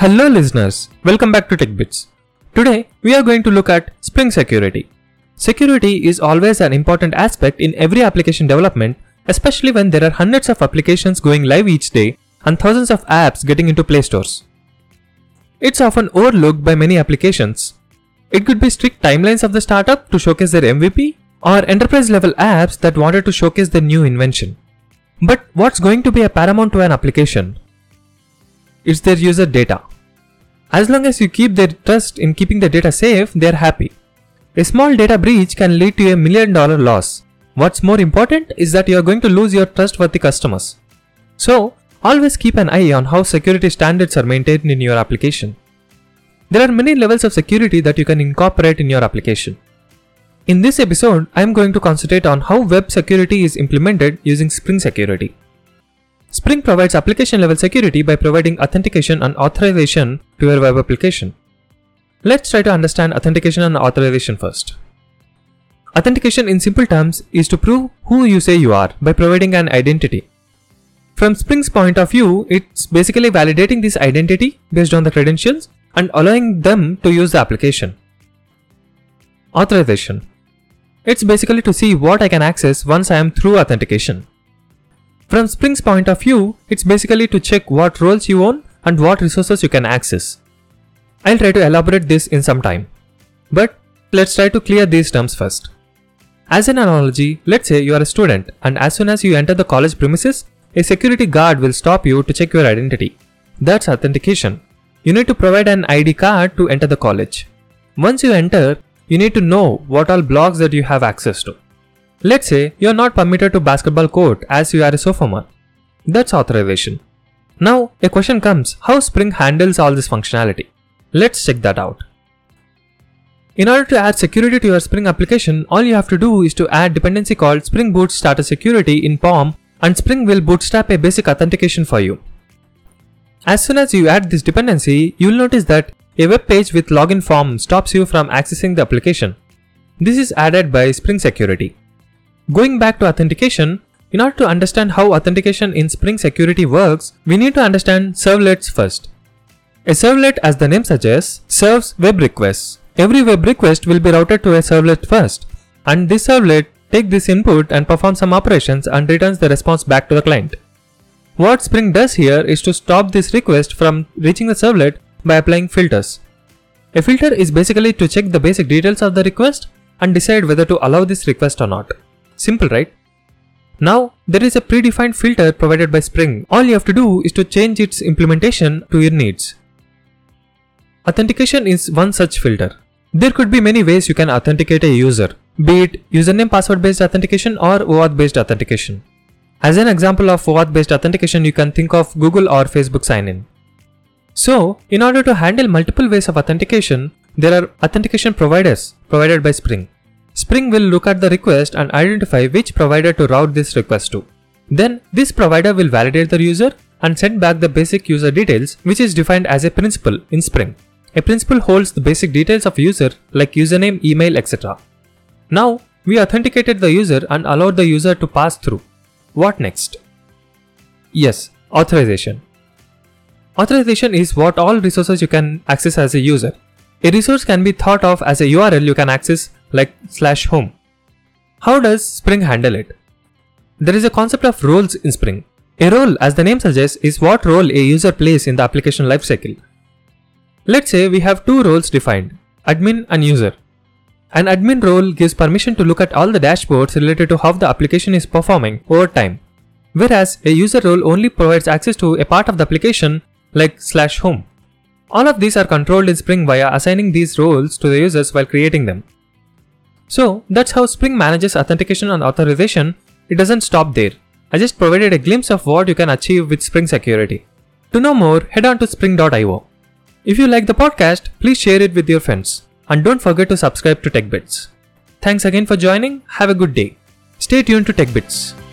Hello listeners, welcome back to TechBits. Today we are going to look at Spring Security. Security is always an important aspect in every application development, especially when there are hundreds of applications going live each day and thousands of apps getting into Play Stores. It's often overlooked by many applications. It could be strict timelines of the startup to showcase their MVP, or enterprise level apps that wanted to showcase their new invention. But what's going to be a paramount to an application? It's their user data. As long as you keep their trust in keeping the data safe, they are happy. A small data breach can lead to a million dollar loss. What's more important is that you are going to lose your trustworthy customers. So, always keep an eye on how security standards are maintained in your application. There are many levels of security that you can incorporate in your application. In this episode, I am going to concentrate on how web security is implemented using Spring Security. Spring provides application level security by providing authentication and authorization to your web application. Let's try to understand authentication and authorization first. Authentication in simple terms is to prove who you say you are by providing an identity. From Spring's point of view, it's basically validating this identity based on the credentials and allowing them to use the application. Authorization. It's basically to see what I can access once I am through authentication. From Spring's point of view, it's basically to check what roles you own and what resources you can access. I'll try to elaborate this in some time. But let's try to clear these terms first. As an analogy, let's say you are a student and as soon as you enter the college premises, a security guard will stop you to check your identity. That's authentication. You need to provide an ID card to enter the college. Once you enter, you need to know what all blocks that you have access to. Let's say you're not permitted to basketball court as you are a sophomore. That's authorization. Now, a question comes how Spring handles all this functionality. Let's check that out. In order to add security to your Spring application, all you have to do is to add dependency called Spring Boot Starter Security in POM and Spring will bootstrap a basic authentication for you. As soon as you add this dependency, you'll notice that a web page with login form stops you from accessing the application. This is added by Spring Security. Going back to authentication, in order to understand how authentication in Spring Security works, we need to understand servlets first. A servlet, as the name suggests, serves web requests. Every web request will be routed to a servlet first, and this servlet takes this input and performs some operations and returns the response back to the client. What Spring does here is to stop this request from reaching the servlet by applying filters. A filter is basically to check the basic details of the request and decide whether to allow this request or not. Simple, right? Now, there is a predefined filter provided by Spring. All you have to do is to change its implementation to your needs. Authentication is one such filter. There could be many ways you can authenticate a user, be it username password based authentication or OAuth based authentication. As an example of OAuth based authentication, you can think of Google or Facebook sign in. So, in order to handle multiple ways of authentication, there are authentication providers provided by Spring. Spring will look at the request and identify which provider to route this request to. Then, this provider will validate the user and send back the basic user details which is defined as a principal in Spring. A principal holds the basic details of user like username, email, etc. Now, we authenticated the user and allowed the user to pass through. What next? Yes, authorization. Authorization is what all resources you can access as a user. A resource can be thought of as a URL you can access like slash home. How does Spring handle it? There is a concept of roles in Spring. A role, as the name suggests, is what role a user plays in the application lifecycle. Let's say we have two roles defined, admin and user. An admin role gives permission to look at all the dashboards related to how the application is performing over time, whereas a user role only provides access to a part of the application like slash home. All of these are controlled in Spring via assigning these roles to the users while creating them. So that's how Spring manages authentication and authorization. It doesn't stop there. I just provided a glimpse of what you can achieve with Spring Security. To know more, head on to spring.io. If you like the podcast, please share it with your friends. And don't forget to subscribe to TechBits. Thanks again for joining. Have a good day. Stay tuned to TechBits.